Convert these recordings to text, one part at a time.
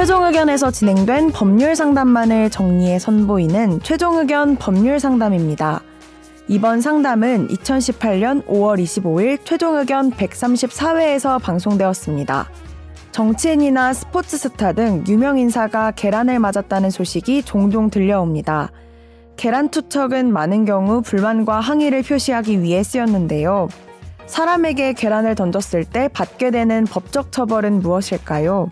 최종 의견에서 진행된 법률 상담만을 정리해 선보이는 최종 의견 법률 상담입니다. 이번 상담은 2018년 5월 25일 최종 의견 134회에서 방송되었습니다. 정치인이나 스포츠 스타 등 유명 인사가 계란을 맞았다는 소식이 종종 들려옵니다. 계란 투척은 많은 경우 불만과 항의를 표시하기 위해 쓰였는데요. 사람에게 계란을 던졌을 때 받게 되는 법적 처벌은 무엇일까요?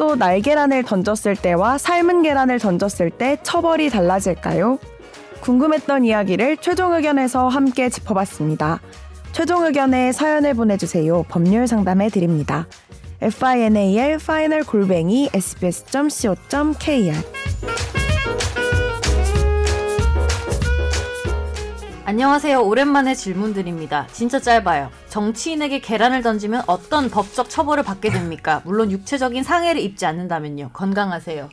또 날계란을 던졌을 때와 삶은 계란을 던졌을 때 처벌이 달라질까요? 궁금했던 이야기를 최종 의견에서 함께 짚어봤습니다. 최종 의견에 사연을 보내주세요. 법률 상담해 드립니다. final final 골뱅이 sbs.co.kr 안녕하세요. 오랜만에 질문드립니다. 진짜 짧아요. 정치인에게 계란을 던지면 어떤 법적 처벌을 받게 됩니까? 물론 육체적인 상해를 입지 않는다면요. 건강하세요.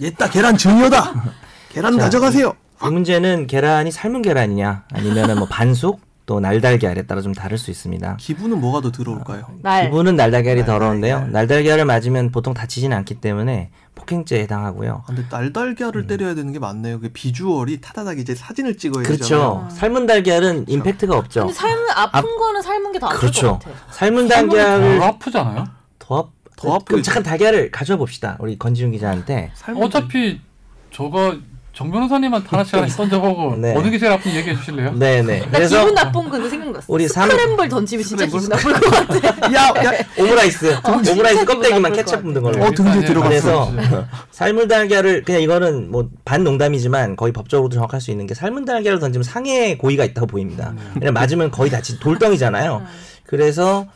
얘따 계란 증여다. 계란 자, 가져가세요. 이 문제는 계란이 삶은 계란이냐 아니면은 뭐 반숙 또 날달걀에 따라 좀 다를 수 있습니다. 기분은 뭐가 더 들어올까요? 날. 기분은 날달걀이 날달걀. 더러운데요. 날달걀을 맞으면 보통 다치지는 않기 때문에 폭행죄에 해당하고요. 아, 근데 날달걀을 때려야 되는 게 맞네요. 그 비주얼이 타다닥 이제 사진을 찍어야 그렇죠. 되잖아요. 삶은 달걀은 임팩트가 없죠. 근데 삶은 아픈 거는 삶은 게 더 아플 그렇죠. 것 같아. 삶은 덜 달걀을 아프잖아요. 더, 아- 더. 그럼 잠깐 달걀을 가져와 봅시다. 우리 건지윤 기자한테. 어차피 저거 정 변호사님한테 하나씩 하나씩 던져보고 네. 어느 게 제일 아픈지 얘기해 주실래요? 네네. 나 그래서 기분 나쁜 거 생각났어. 우리 삼- 스크램블 던지면 진짜 기분 나쁠 것 같아. 야, 야, 오므라이스, 진짜 오므라이스 껍데기만 케첩 같아. 걸로. 어, 둥지에 들어갔어. 그래서 삶은 달걀을 그냥 이거는 뭐 반 농담이지만 거의 법적으로도 정확할 수 있는 게 삶은 달걀을 던지면 상해 고의가 있다고 보입니다. 왜냐면 맞으면 거의 다치 돌덩이잖아요. 그래서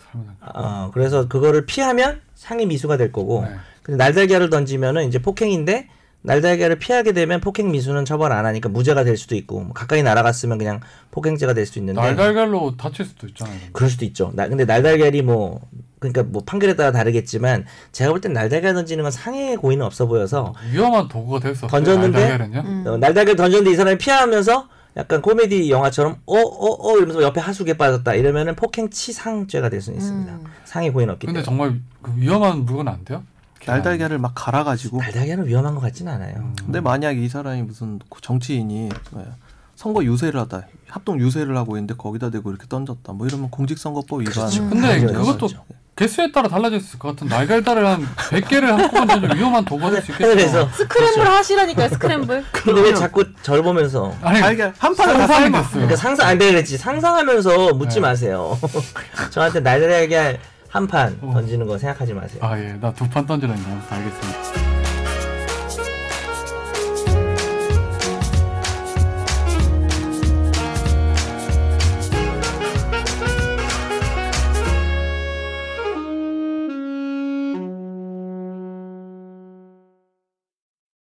어 그래서 그거를 피하면 상해 미수가 될 거고 네. 근데 날달걀을 던지면은 이제 폭행인데 날달걀을 피하게 되면 폭행 미수는 처벌 안 하니까 무죄가 될 수도 있고 뭐 가까이 날아갔으면 그냥 폭행죄가 될 수도 있는데 날달걀로 다칠 수도 있잖아요. 그럴 수도 있죠. 나, 근데 날달걀이 뭐 그러니까 뭐 판결에 따라 다르겠지만 제가 볼 땐 날달걀 던지는 건 상해 고의는 없어 보여서 위험한 도구가 없어요. 던졌는데? 날달걀은요? 음. 어, 날달걀 던졌는데 이 사람이 피하면서 약간 코미디 영화처럼 어어 어 이러면서 옆에 하수구에 빠졌다 이러면은 폭행 치상죄가 될 수는 있습니다. 음. 상해 고의는 없기 근데 때문에. 정말 그 위험한 물건 안 돼요? 날달걀을 막 갈아가지고. 날달걀은 위험한 것 같진 않아요. 근데 만약 이 사람이 무슨 정치인이 선거 유세를 하다 합동 유세를 하고 있는데 거기다 대고 이렇게 던졌다. 뭐 이러면 공직선거법 위반. 그렇죠. 근데 맞아요. 그것도 맞죠. 개수에 따라 달라질 수 있을 것 같은 날달달을 한 100개를 한꺼번에 던지면 위험한 도구가 될수 있겠죠. 그래서 스크램블 하시라니까요. 스크램블. 근데 왜 자꾸 절 보면서 아니 달걀 한 판을 다. 됐어요. 그러니까 상상 안 되겠지 상상하면서 묻지 네. 마세요. 저한테 날달걀 한판 어. 던지는 거 생각하지 마세요. 아 예, 나 두 판 던지라는 거 알겠습니다.